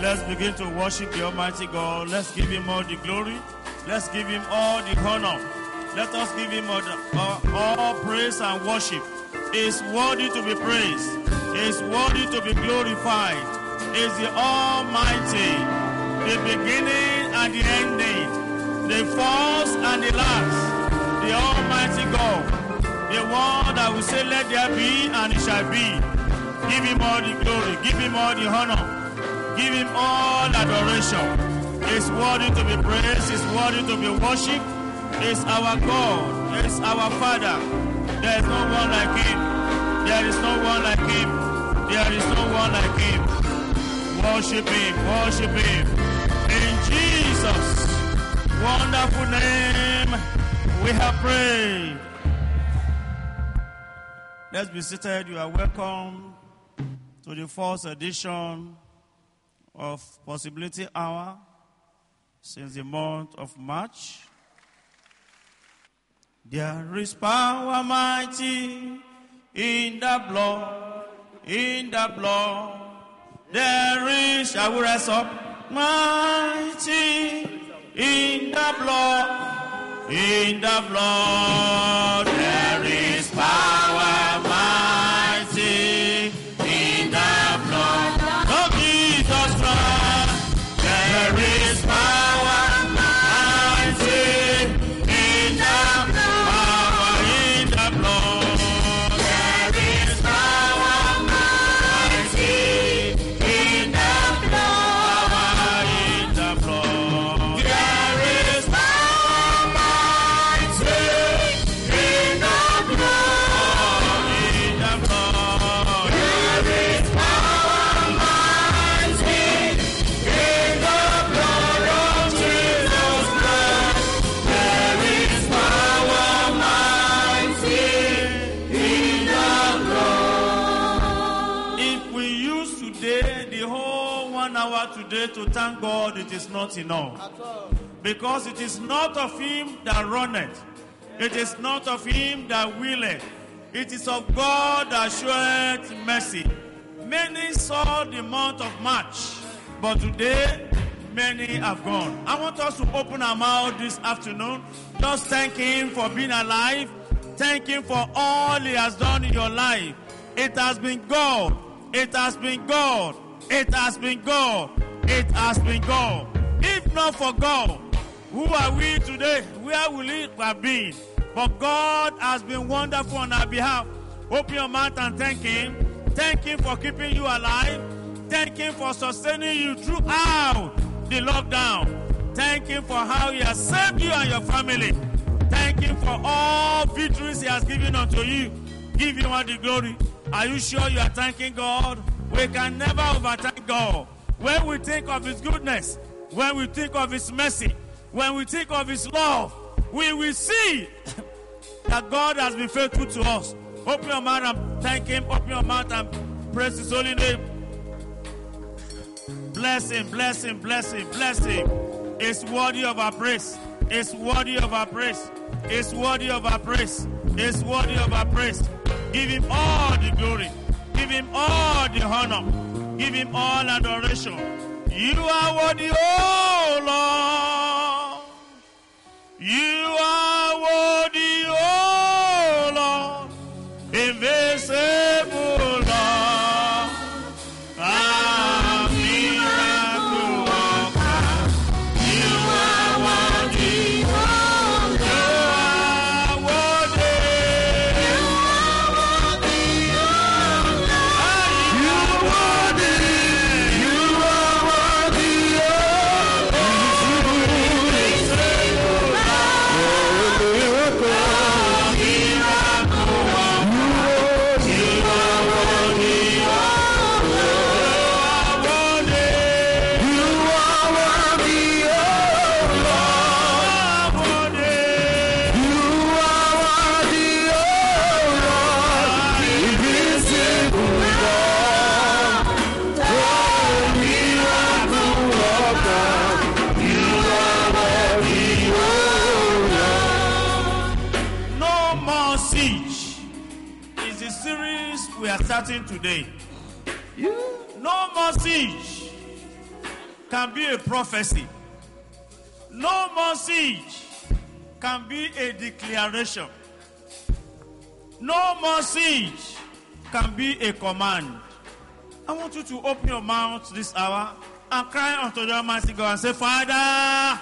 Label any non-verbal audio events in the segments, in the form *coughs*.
Let's begin to worship the Almighty God. Let's give Him all the glory. Let's give Him all the honor. Let us give Him all, the, all, all praise and worship. Is worthy to be praised. Is worthy to be glorified. Is the Almighty, the beginning and the ending, the first and the last, the Almighty God, the one that will say, "Let there be," and it shall be. Give Him all the glory. Give Him all the honor. Give him all adoration. He's worthy to be praised. He's worthy to be worshipped. He's our God. He's our Father. There is no one like him. There is no one like him. There is no one like him. Worship him. Worship him. In Jesus' wonderful name, we have prayed. Let's be seated. You are welcome to the fourth edition of Possibility Hour since the month of March. There is power mighty in the blood, in the blood. There is, shall we rise up? Mighty in the blood, in the blood. There God, it is not enough. Because it is not of him that runneth, it is not of him that willeth, it is of God that showeth mercy. Many saw the month of March, but today many have gone. I want us to open our mouth this afternoon. Just thank Him for being alive. Thank Him for all He has done in your life. It has been God. It has been God. It has been God. It has been God. If not for God, who are we today? Where will it have been? But God has been wonderful on our behalf. Open your mouth and thank Him. Thank Him for keeping you alive. Thank Him for sustaining you throughout the lockdown. Thank Him for how He has saved you and your family. Thank Him for all victories He has given unto you. Give Him all the glory. Are you sure you are thanking God? We can never overthank God. When we think of His goodness, when we think of His mercy, when we think of His love, we will see *coughs* that God has been faithful to us. Open your mouth and thank Him. Open your mouth and praise His holy name. Bless Him, bless Him, bless Him, bless Him. It's worthy of our praise. It's worthy of our praise. It's worthy of our praise. It's worthy of our praise. Give Him all the glory. Give Him all the honor. Give Him all adoration. You are worthy, oh Lord. You starting today. No message can be a prophecy. No message can be a declaration. No message can be a command. I want you to open your mouth this hour and cry unto the Almighty God and say, Father,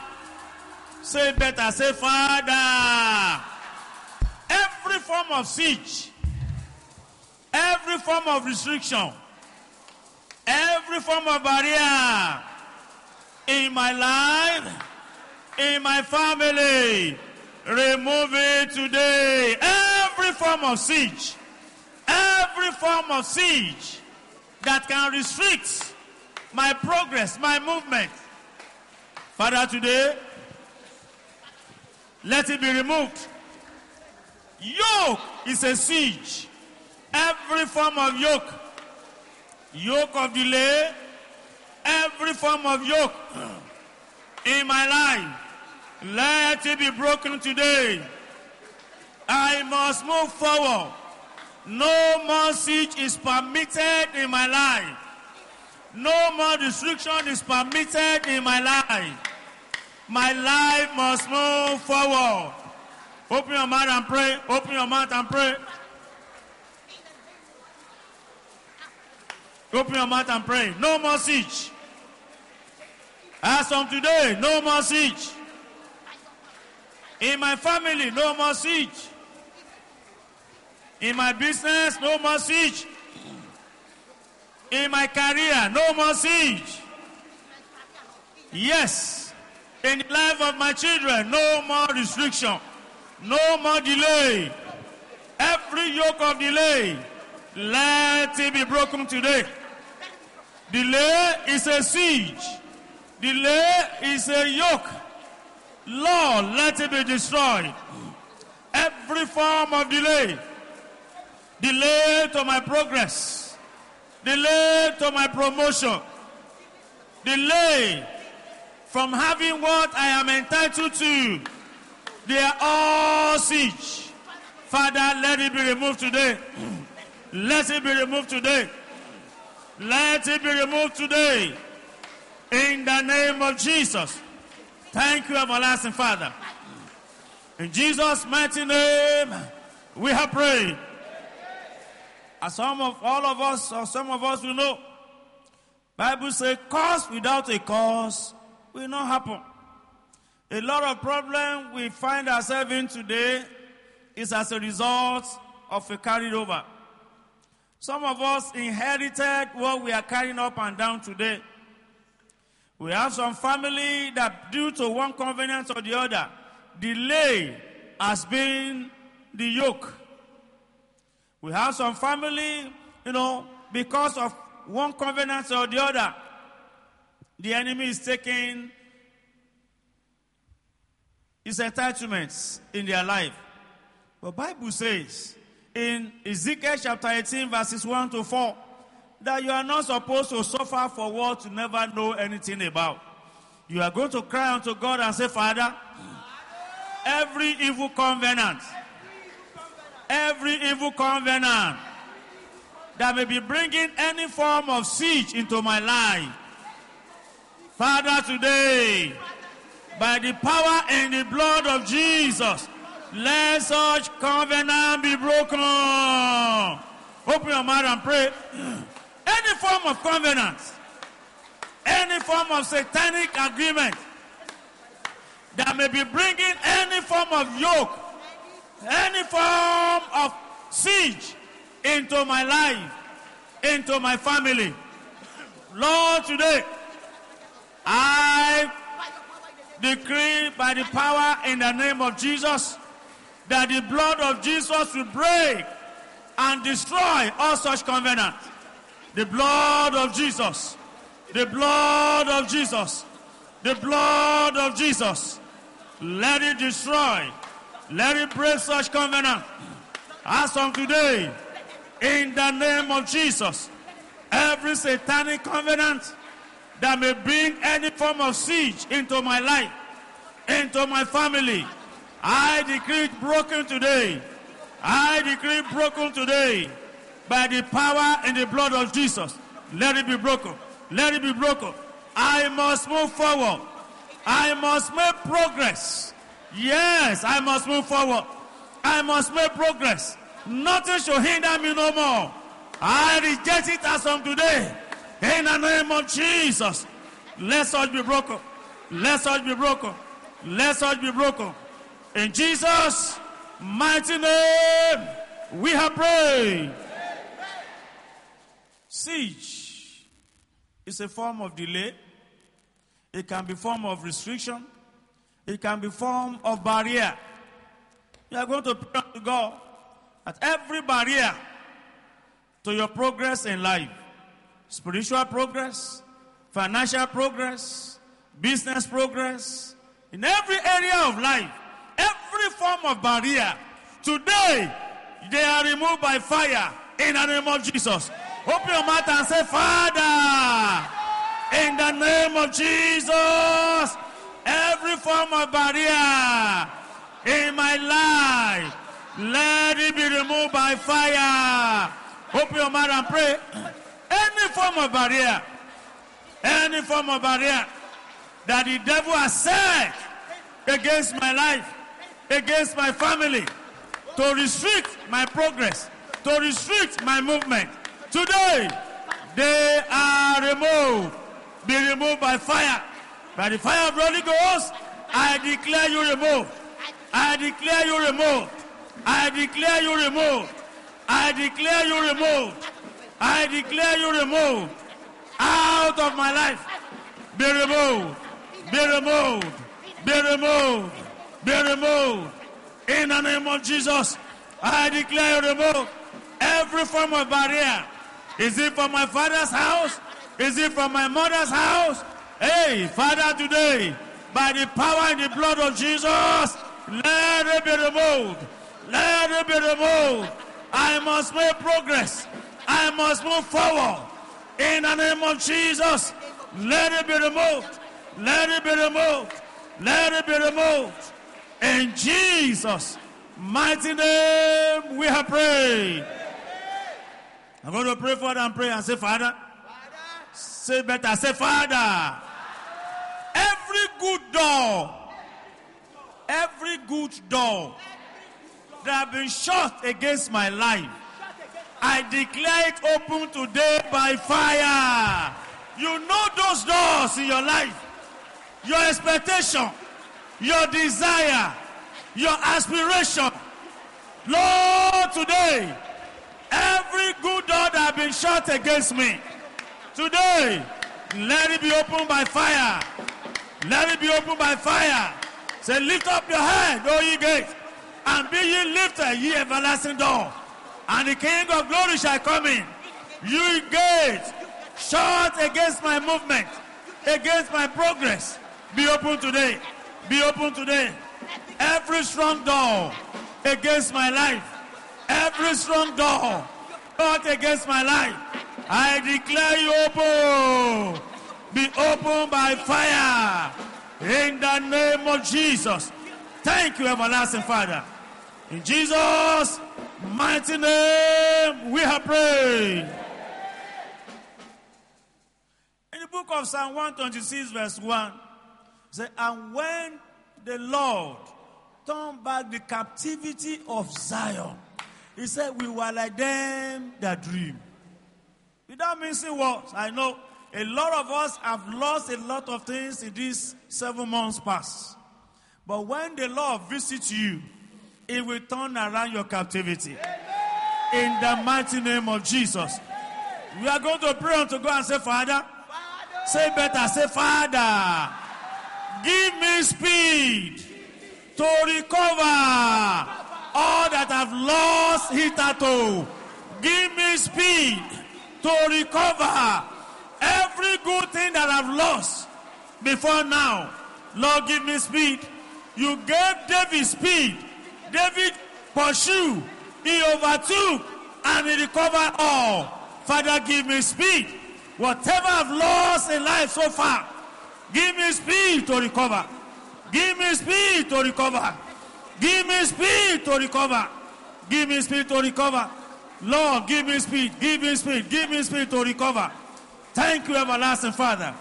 say better, say, Father, every form of siege, every form of restriction, every form of barrier in my life, in my family, remove it today. Every form of siege, every form of siege that can restrict my progress, my movement. Father, today, let it be removed. Yoke is a siege. Every form of yoke, yoke of delay, every form of yoke *clears throat* in my life, let it be broken today. I must move forward. No more siege is permitted in my life. No more restriction is permitted in my life. My life must move forward. Open your mouth and pray. Open your mouth and pray. Open your mouth and pray. No more siege. As from today, no more siege. In my family, no more siege. In my business, no more siege. In my career, no more siege. Yes. In the life of my children, no more restriction. No more delay. Every yoke of delay, let it be broken today. Delay is a siege. Delay is a yoke. Lord, let it be destroyed. Every form of delay, delay to my progress, delay to my promotion, delay from having what I am entitled to, they are all siege. Father, let it be removed today. Let it be removed today. Let it be removed today. In the name of Jesus. Thank you, everlasting Father. In Jesus' mighty name, we have prayed. As some of all of us, or some of us will know, Bible says, cause without a cause will not happen. A lot of problem we find ourselves in today is as a result of a carried over. Some of us inherited what we are carrying up and down today. We have some family that, due to one convenience or the other, delay has been the yoke. We have some family, you know, because of one convenience or the other, the enemy is taking his entitlements in their life. But Bible says in Ezekiel chapter 18 verses 1 to 4 that you are not supposed to suffer for what you never know anything about. You are going to cry unto God and say, Father, every evil covenant, every evil covenant that may be bringing any form of siege into my life, Father, today, by the power and the blood of Jesus, let such covenant be broken. Open your mouth and pray. *clears throat* Any form of covenant, any form of satanic agreement that may be bringing any form of yoke, any form of siege into my life, into my family. Lord, today, I decree by the power in the name of Jesus that the blood of Jesus will break and destroy all such covenants. The blood of Jesus. The blood of Jesus. The blood of Jesus. Let it destroy. Let it break such covenant. As from today, in the name of Jesus, every satanic covenant that may bring any form of siege into my life, into my family, I decree it broken today. I decree broken today by the power and the blood of Jesus. Let it be broken. Let it be broken. I must move forward. I must make progress. Yes, I must move forward. I must make progress. Nothing shall hinder me no more. I reject it as from today. In the name of Jesus. Let us be broken. Let us be broken. Let us be broken. In Jesus' mighty name, we have prayed. Siege is a form of delay. It can be form of restriction. It can be form of barrier. You are going to pray to God at every barrier to your progress in life, spiritual progress, financial progress, business progress, in every area of life, every form of barrier. Today, they are removed by fire in the name of Jesus. Open your mouth and say, Father, in the name of Jesus, every form of barrier in my life, let it be removed by fire. Open your mouth and pray. Any form of barrier, any form of barrier that the devil has set against my life, against my family, to restrict my progress, to restrict my movement. Today, they are removed. Be removed by fire. By the fire of the Holy Ghost, I declare you removed. I declare you removed. I declare you removed. I declare you removed. I declare you removed. Out of my life. Be removed. Be removed. Be removed. Be removed. In the name of Jesus, I declare removed. Every form of barrier. Is it from my father's house? Is it from my mother's house? Hey, Father, today, by the power and the blood of Jesus, let it be removed. Let it be removed. I must make progress. I must move forward. In the name of Jesus, let it be removed. Let it be removed. Let it be removed. In Jesus' mighty name, we have prayed. I'm going to pray for them and pray and say, Father, say better, say, Father, every good door, every good door that have been shut against my life, I declare it open today by fire. You know those doors in your life, your expectation, your desire, your aspiration. Lord, today, every good door that have been shut against me, today, let it be opened by fire. Let it be opened by fire. Say, lift up your head, O ye gates, and be ye lifted, ye everlasting door. And the King of glory shall come in. You gates, shut against my movement, against my progress, be open today. Be open today. Every strong door against my life, every strong door shut against my life, I declare you open. Be open by fire. In the name of Jesus. Thank you, everlasting Father. In Jesus' mighty name, we have prayed. In the book of Psalm 126, verse 1, say, And when the Lord turned back the captivity of Zion, he said, We were like them that dream. Without missing words, I know a lot of us have lost a lot of things in these seven months past. But when the Lord visits you, it will turn around your captivity. In the mighty name of Jesus. We are going to pray unto God and say, Father, say better, say, Father, give me speed to recover all that I've lost hitherto. Give me speed to recover every good thing that I've lost before now. Lord, give me speed. You gave David speed. David pursued, he overtook, and he recovered all. Father, give me speed. Whatever I've lost in life so far, give me speed to recover. Give me speed to recover. Give me speed to recover. Give me speed to recover. Lord, give me speed. Give me speed. Give me speed to recover. Thank you, everlasting Father.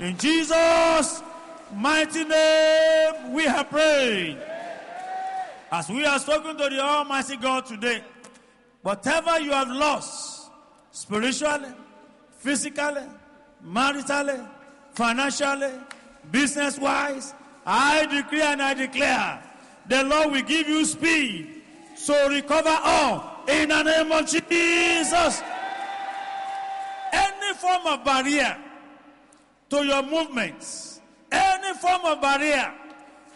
In Jesus' mighty name, we have prayed. As we are talking to the Almighty God today, whatever you have lost spiritually, physically, maritally, financially, business wise, I decree and I declare the Lord will give you speed. So recover all in the name of Jesus. Any form of barrier to your movements, any form of barrier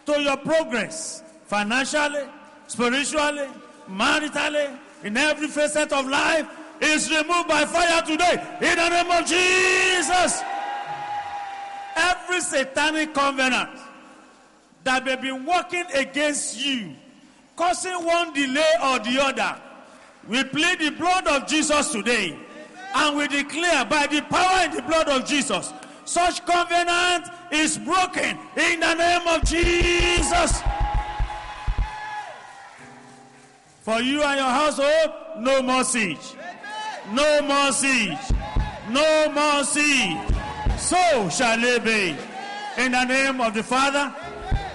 to your progress, financially, spiritually, maritally, in every facet of life, is removed by fire today in the name of Jesus. Every satanic covenant that may be working against you, causing one delay or the other, we plead the blood of Jesus today. And we declare by the power in the blood of Jesus, such covenant is broken in the name of Jesus. For you and your household, no more siege. No more siege. No more siege. So shall it be. In the name of the Father,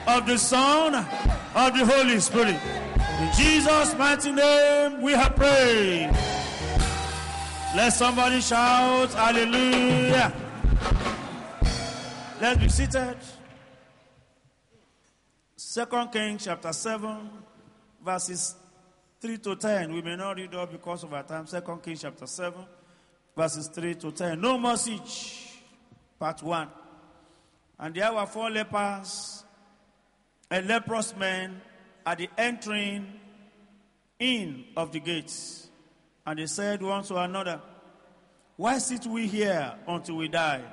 of the Son, of the Holy Spirit. In Jesus' mighty name, we have prayed. Let somebody shout, Hallelujah. Let's be seated. Second Kings chapter 7, verses 3 to 10. We may not read all because of our time. Second Kings chapter 7, verses 3 to 10. No more siege. Part 1. And there were four lepers, a leprous man at the entering in of the gates. And they said one to another, Why sit we here until we die?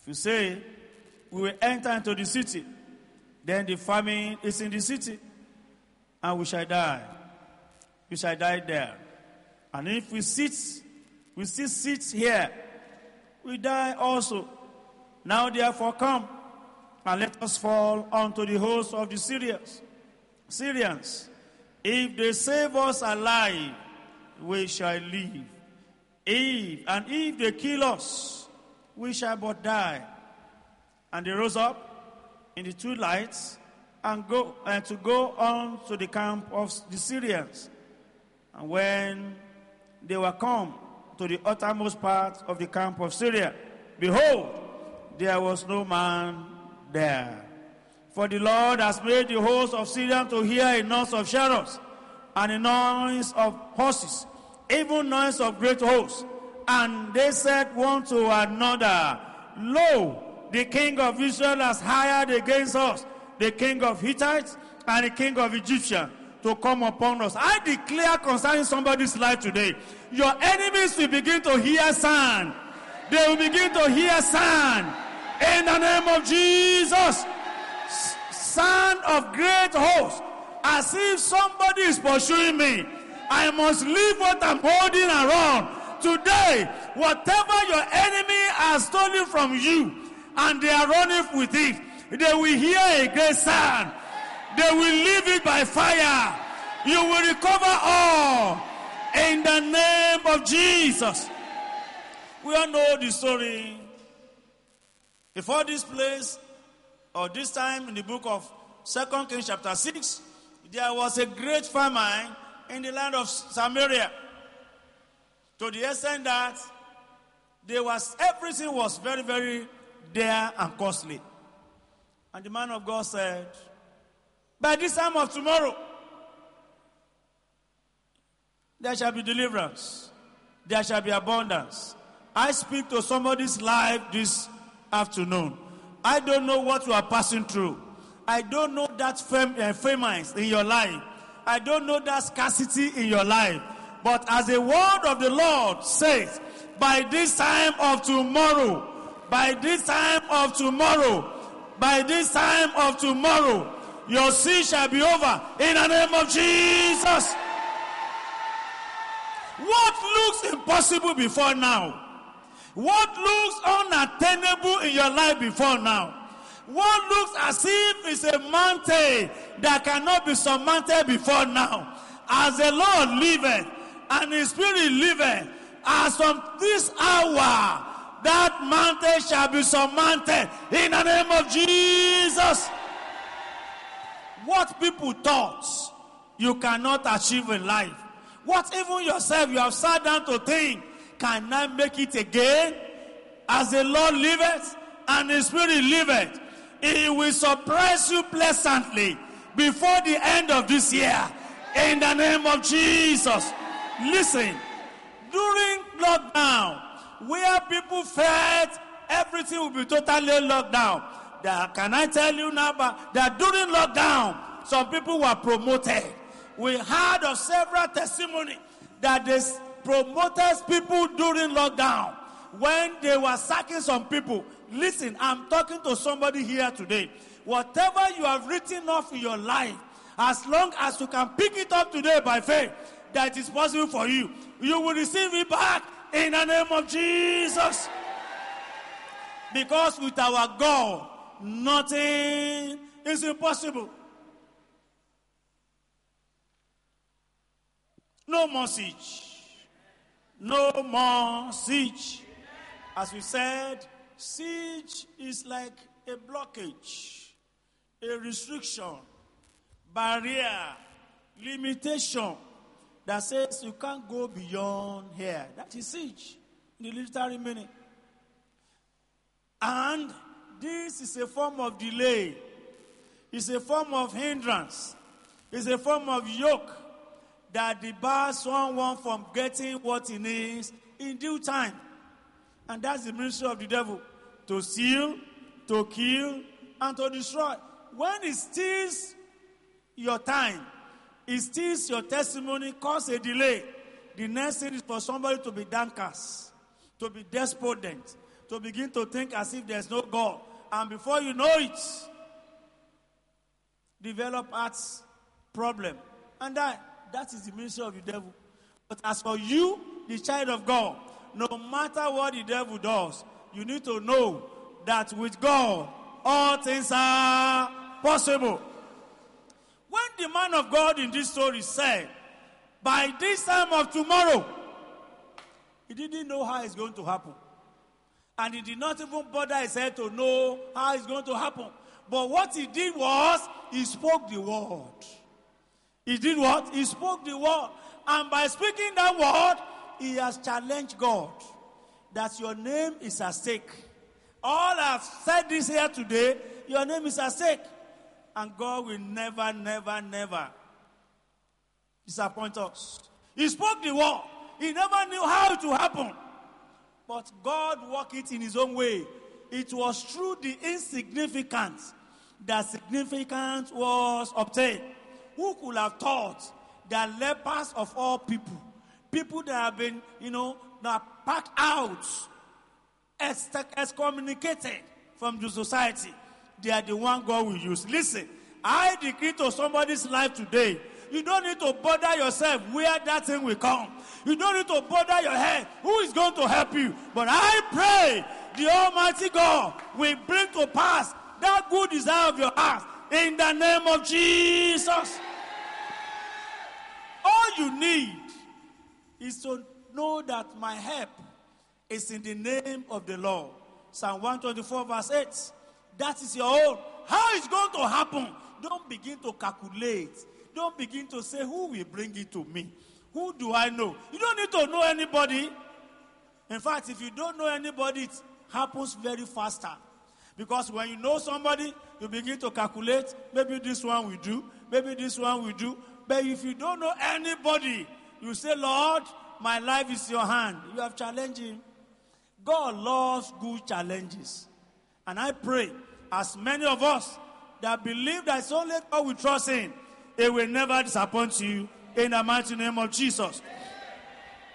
If you say, We will enter into the city, then the famine is in the city, and we shall die. We shall die there. And if we sit, we still sit here, we die also. Now therefore come, and let us fall unto the host of the Syrians. Syrians, if they save us alive, we shall live. If and if they kill us, we shall but die. And they rose up in the two lights and go and to go on to the camp of the Syrians. And when they were come to the uttermost part of the camp of Syria, behold, there was no man there. For the Lord has made the host of Syria to hear a noise of chariots and a noise of horses, even noise of great hosts. And they said one to another, Lo, the king of Israel has hired against us the king of Hittites and the king of Egyptians to come upon us. I declare concerning somebody's life today, your enemies will begin to hear sound. They will begin to hear sound. In the name of Jesus sound of great host, as if somebody is pursuing me. I must leave what I'm holding around. Today, whatever your enemy has stolen from you, and they are running with it, they will hear a great sound. They will leave it by fire. You will recover all in the name of Jesus. We all know the story. Before this place, or this time in the book of Second Kings chapter 6, there was a great famine in the land of Samaria. To the extent that there was everything was very, very dear and costly. And the man of God said, By this time of tomorrow, there shall be deliverance, there shall be abundance. I speak to somebody's life this afternoon. I don't know what you are passing through. I don't know that fam- uh, famine in your life. I don't know that scarcity in your life. But as the word of the Lord says, by this time of tomorrow, by this time of tomorrow, by this time of tomorrow, your sin shall be over in the name of Jesus. What looks impossible before now? What looks unattainable in your life before now? What looks as if it's a mountain that cannot be surmounted before now? As the Lord liveth and His Spirit liveth, as from this hour, that mountain shall be surmounted in the name of Jesus. What people thought you cannot achieve in life, what even yourself you have sat down to think, can I make it again? As the Lord liveth and the Spirit liveth, He will surprise you pleasantly before the end of this year. In the name of Jesus. Listen, during lockdown, where people felt everything will be totally locked down, that, can I tell you now that during lockdown, some people were promoted. We heard of several testimony that they promoted people during lockdown when they were sacking some people. Listen, I'm talking to somebody here today. Whatever you have written off in your life, as long as you can pick it up today by faith, that is possible for you, you will receive it back in the name of Jesus. Because with our God, nothing is impossible. No more siege. No more siege. As we said, siege is like a blockage, a restriction, barrier, limitation that says you can't go beyond here. That is siege in the literary meaning. And this is a form of delay, it's a form of hindrance, it's a form of yoke that debars someone from getting what he needs in due time. And that's the ministry of the devil to steal, to kill, and to destroy. When he steals your time, he steals your testimony, cause a delay. The next thing is for somebody to be downcast, to be despondent, to begin to think as if there's no God. And before you know it, develop heart's problem. And that, that is the ministry of the devil. But as for you, the child of God, no matter what the devil does, you need to know that with God, all things are possible. When the man of God in this story said, by this time of tomorrow, he didn't know how it's going to happen. And he did not even bother his head to know how it's going to happen. But what he did was, he spoke the word. He did what? He spoke the word. And by speaking that word, he has challenged God that your name is at stake. All I've said this here today, your name is at stake. And God will never, never, never disappoint us. He spoke the word. He never knew how it would happen. But God worked it in his own way. It was through the insignificance that significance was obtained. Who could have thought that lepers of all people, people that have been, you know, that packed out, excommunicated from the society, they are the one God will use. Listen, I decree to somebody's life today. You don't need to bother yourself where that thing will come. You don't need to bother your head who is going to help you. But I pray the Almighty God will bring to pass that good desire of your heart in the name of Jesus. All you need is to know that my help is in the name of the Lord. Psalm 124, verse 8. That is your own. How it's going to happen? Don't begin to calculate. Don't begin to say, Who will bring it to me? Who do I know? You don't need to know anybody. In fact, if you don't know anybody, it happens very faster. Because when you know somebody, you begin to calculate, maybe this one will do, maybe this one will do. But if you don't know anybody, you say, Lord, my life is your hand. You have challenged him. God loves good challenges. And I pray, as many of us that believe that it's only God we trust in, it will never disappoint you in the mighty name of Jesus.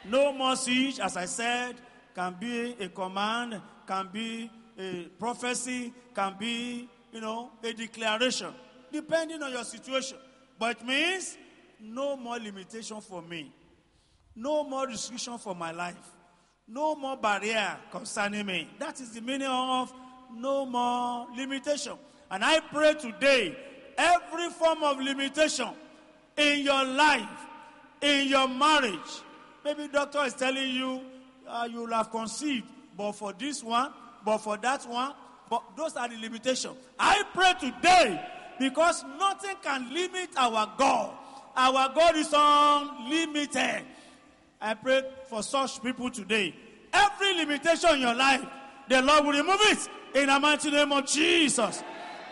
No more siege, as I said, can be a command, can be a prophecy, can be, you know, a declaration, depending on your situation. But it means no more limitation for me, no more restriction for my life, no more barrier concerning me. That is the meaning of no more limitation. And I pray today, every form of limitation in your life, in your marriage, maybe doctor is telling you uh, you will have conceived, but for this one, but for that one, but those are the limitations. I pray today because nothing can limit our God. Our God is unlimited. I pray for such people today. Every limitation in your life, the Lord will remove it in the mighty name of Jesus.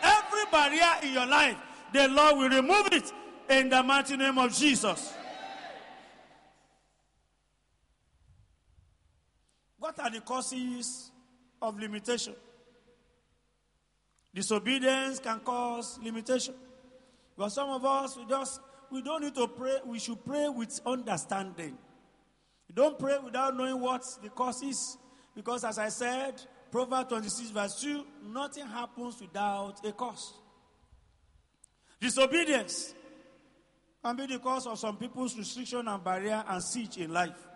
Every barrier in your life, the Lord will remove it in the mighty name of Jesus. What are the causes of limitation? Disobedience can cause limitation. But some of us, we just, we don't need to pray. We should pray with understanding. You don't pray without knowing what the cause is. Because as I said, Proverbs 26 verse 2, nothing happens without a cause. Disobedience can be the cause of some people's restriction and barrier and siege in life.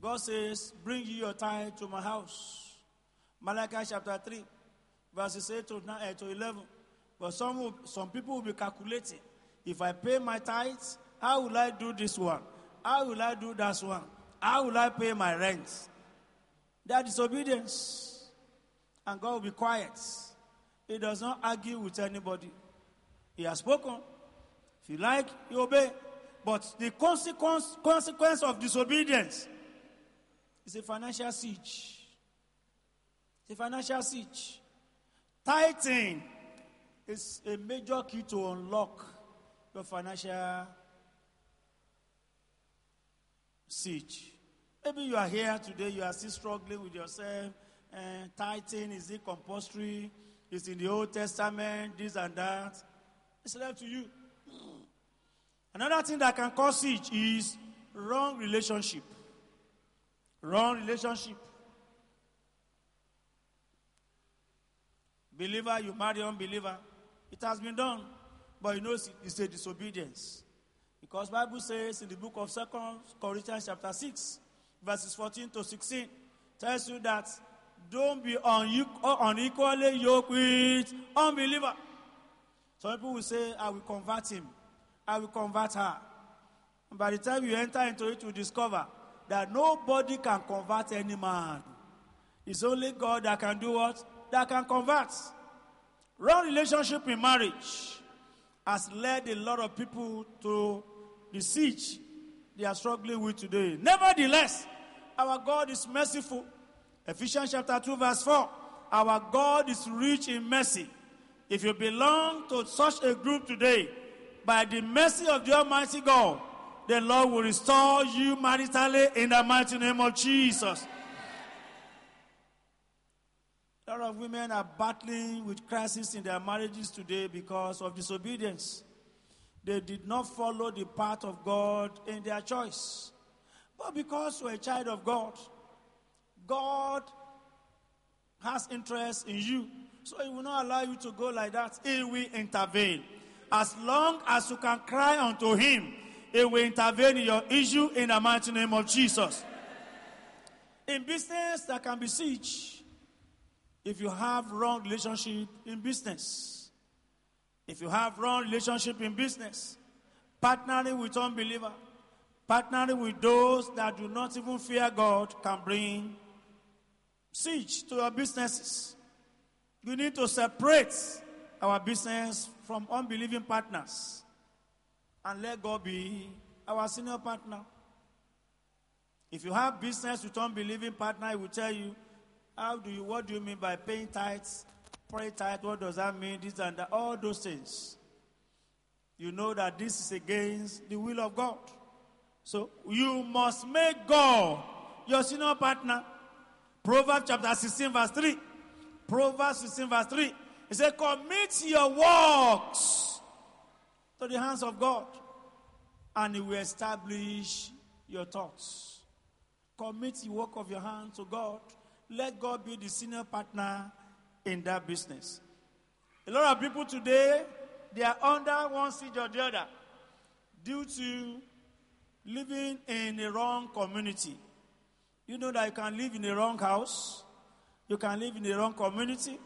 God says, Bring you your tithe to my house. Malachi chapter 3, verses 8 to, 9, eh, to 11. But some, will, some people will be calculating if I pay my tithes, how will I do this one? How will I do that one? How will I pay my rent? That is disobedience. And God will be quiet. He does not argue with anybody. He has spoken. If you like, you obey. But the consequence, consequence of disobedience is a financial siege. It's a financial siege. Tithing is a major key to unlock your financial siege. Maybe you are here today, you are still struggling with yourself. Uh, tithing, is it compulsory? Is in the Old Testament, this and that. It's left to you. *clears throat* Another thing that can cause siege is wrong relationship. Wrong relationship. Believer, you marry unbeliever. It has been done. But you know it's a disobedience. Because Bible says in the book of Second Corinthians chapter 6, verses 14 to 16, tells you that don't be uh, unequally yoked with unbeliever. Some people will say, I will convert him. I will convert her. And by the time you enter into it, you discover that nobody can convert any man. It's only God that can do what? That can convert. Wrong relationship in marriage has led a lot of people to the siege they are struggling with today. Nevertheless, our God is merciful. Ephesians chapter 2, verse 4. Our God is rich in mercy. If you belong to such a group today, by the mercy of the Almighty God, the Lord will restore you maritally in the mighty name of Jesus. A lot of women are battling with crisis in their marriages today because of disobedience. They did not follow the path of God in their choice. But because you're a child of God, God has interest in you. So He will not allow you to go like that. He will intervene. As long as you can cry unto Him, He will intervene in your issue in the mighty name of Jesus. In business, there can be siege if you have wrong relationship in business. If you have wrong relationship in business, partnering with unbeliever, partnering with those that do not even fear God can bring siege to your businesses. You need to separate our business from unbelieving partners and let God be our senior partner. If you have business with unbelieving partner, he will tell you, how do you, what do you mean by paying tithes pray tight, what does that mean? This and that, all those things. You know that this is against the will of God. So you must make God your senior partner. Proverbs chapter 16, verse 3. Proverbs 16, verse 3. He said, Commit your works to the hands of God, and He will establish your thoughts. Commit the work of your hand to God. Let God be the senior partner in that business. A lot of people today, they are under one siege or the other due to living in a wrong community. You know that you can live in a wrong house, you can live in a wrong community,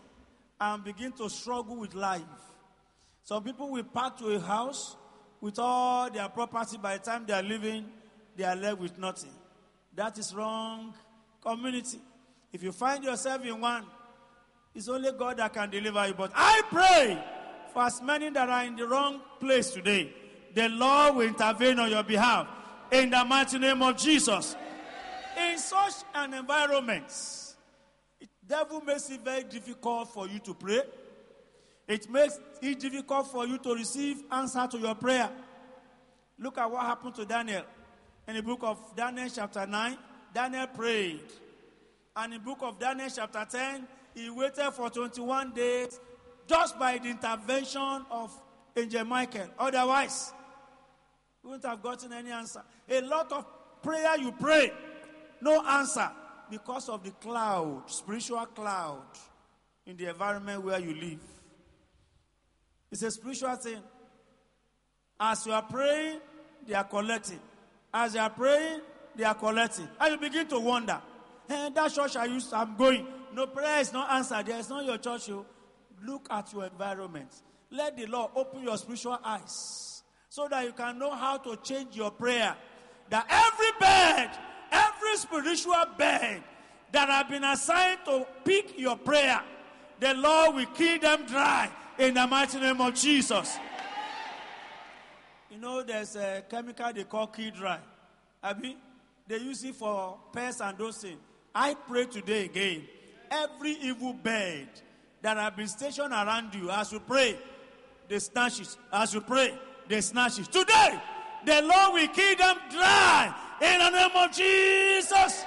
and begin to struggle with life. Some people will pack to a house with all their property by the time they are leaving, they are left with nothing. That is wrong community. If you find yourself in one, it's only God that can deliver you. But I pray for as many that are in the wrong place today, the Lord will intervene on your behalf in the mighty name of Jesus. In such an environment, the devil makes it very difficult for you to pray. It makes it difficult for you to receive answer to your prayer. Look at what happened to Daniel. In the book of Daniel, chapter 9, Daniel prayed. And in the book of Daniel, chapter 10, he waited for 21 days just by the intervention of Angel Michael. Otherwise, you wouldn't have gotten any answer. A lot of prayer you pray, no answer because of the cloud, spiritual cloud in the environment where you live. It's a spiritual thing. As you are praying, they are collecting. As you are praying, they are collecting. And you begin to wonder, hey, that church I used, I'm going. No prayer is not answered. There is not your church. You look at your environment. Let the Lord open your spiritual eyes so that you can know how to change your prayer. That every bed, every spiritual bed that have been assigned to pick your prayer, the Lord will kill them dry in the mighty name of Jesus. You know, there's a chemical they call kill dry. I mean, they use it for pests and those things. I pray today again. Every evil bed that have been stationed around you, as you pray, they snatch it. As you pray, they snatch it. Today, the Lord will kill them dry in the name of Jesus.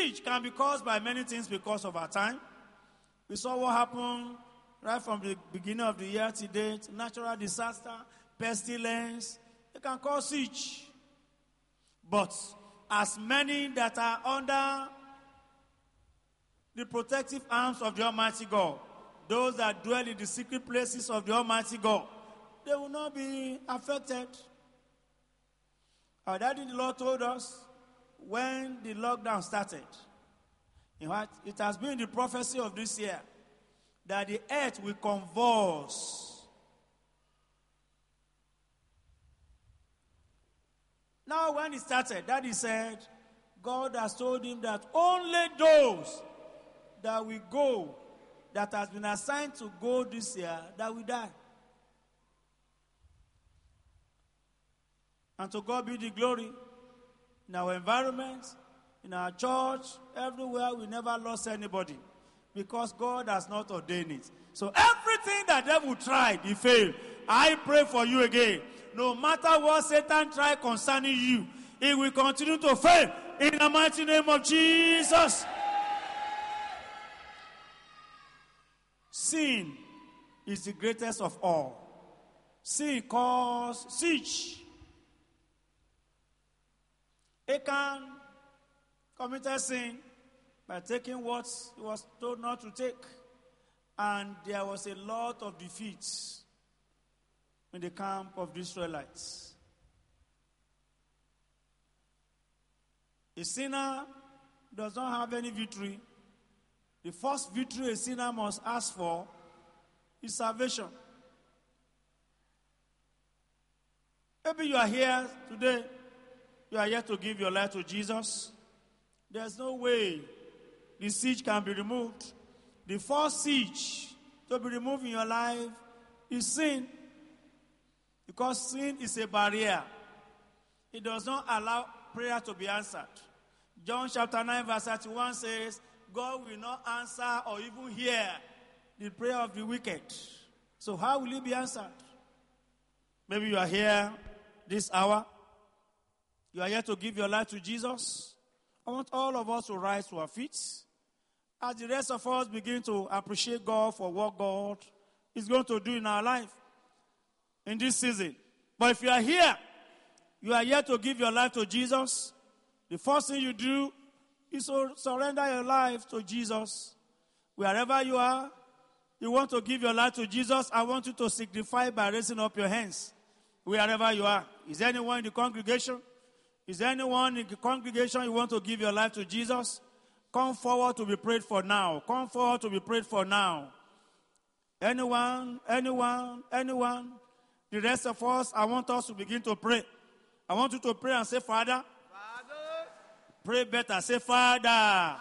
Siege can be caused by many things because of our time. We saw what happened right from the beginning of the year to date natural disaster, pestilence. It can cause siege. But as many that are under the protective arms of the Almighty God, those that dwell in the secret places of the Almighty God, they will not be affected. Our daddy, the Lord told us when the lockdown started. In fact, it has been the prophecy of this year that the earth will convulse. Now, when it started, Daddy said, God has told him that only those that will go, that has been assigned to go this year, that will die. And to God be the glory in our environment, in our church, everywhere, we never lost anybody because God has not ordained it. So everything that devil tried, he failed. I pray for you again. No matter what Satan tried concerning you, he will continue to fail in the mighty name of Jesus. Sin is the greatest of all. Sin causes siege. Achan a sin by taking what he was told not to take. And there was a lot of defeats in the camp of the Israelites. A sinner does not have any victory. The first victory a sinner must ask for is salvation. Maybe you are here today you are yet to give your life to Jesus, there's no way the siege can be removed. The first siege to be removed in your life is sin. Because sin is a barrier, it does not allow prayer to be answered. John chapter 9, verse 31 says, God will not answer or even hear the prayer of the wicked. So, how will it be answered? Maybe you are here this hour you are here to give your life to Jesus. I want all of us to rise to our feet as the rest of us begin to appreciate God for what God is going to do in our life in this season. But if you are here, you are here to give your life to Jesus, the first thing you do is to surrender your life to Jesus. Wherever you are, you want to give your life to Jesus, I want you to signify by raising up your hands. Wherever you are. Is anyone in the congregation? Is there anyone in the congregation you want to give your life to Jesus? Come forward to be prayed for now. Come forward to be prayed for now. Anyone, anyone, anyone. The rest of us, I want us to begin to pray. I want you to pray and say, Father. Father. Pray better. Say, Father.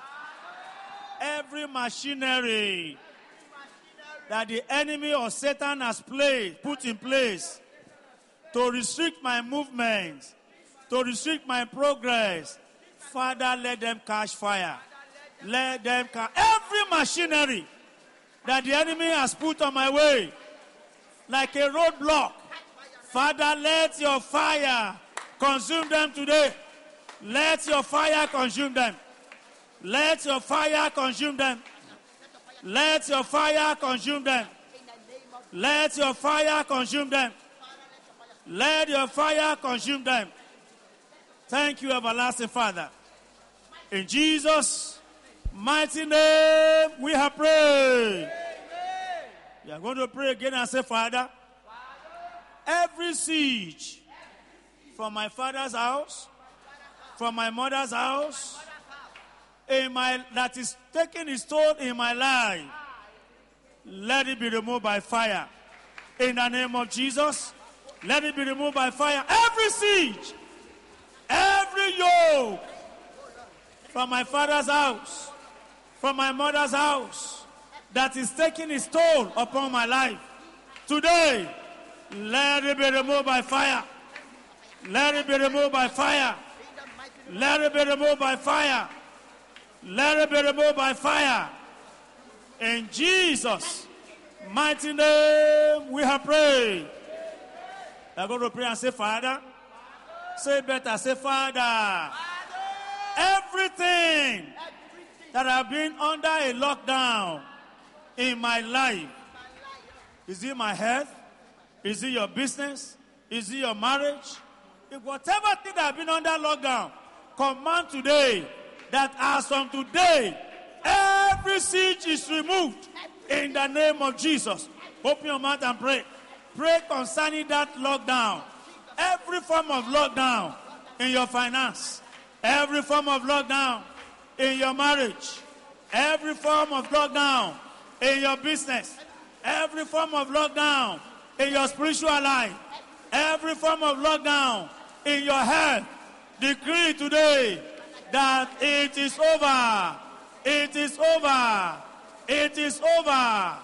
Every machinery that the enemy or Satan has played, put in place to restrict my movements, to restrict my progress, Father, let them catch fire. Let them catch every machinery that the enemy has put on my way, like a roadblock. Father, let your fire consume them today. Let your fire consume them. Let your fire consume them. Let your fire consume them. Let your fire consume them. Let your fire consume them. Thank you, everlasting Father. In Jesus' mighty name, we have prayed. We are going to pray again and say, Father, every siege from my father's house, from my mother's house, in my that is taking its toll in my life, let it be removed by fire. In the name of Jesus, let it be removed by fire. Every siege, yoke from my father's house, from my mother's house, that is taking its toll upon my life. Today, let it be removed by fire. Let it be removed by fire. Let it be removed by fire. Let it be removed by fire. In Jesus' mighty name, we have prayed. I'm going to pray and say, Father. Say better, say, Father. Everything that I've been under a lockdown in my life. Is it my health? Is it your business? Is it your marriage? If whatever thing that have been under lockdown, command today that as from today, every siege is removed in the name of Jesus. Open your mouth and pray. Pray concerning that lockdown. Every form of lockdown in your finance, every form of lockdown in your marriage, every form of lockdown in your business, every form of lockdown in your spiritual life, every form of lockdown in your health. Decree today that it is over. It is over. It is over.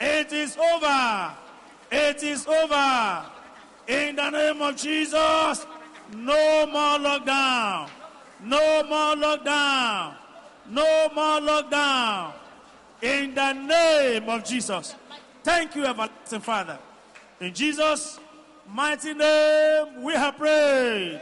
It is over. It is over. In the name of Jesus, no more lockdown. No more lockdown. No more lockdown. In the name of Jesus. Thank you, everlasting Father. In Jesus' mighty name, we have prayed.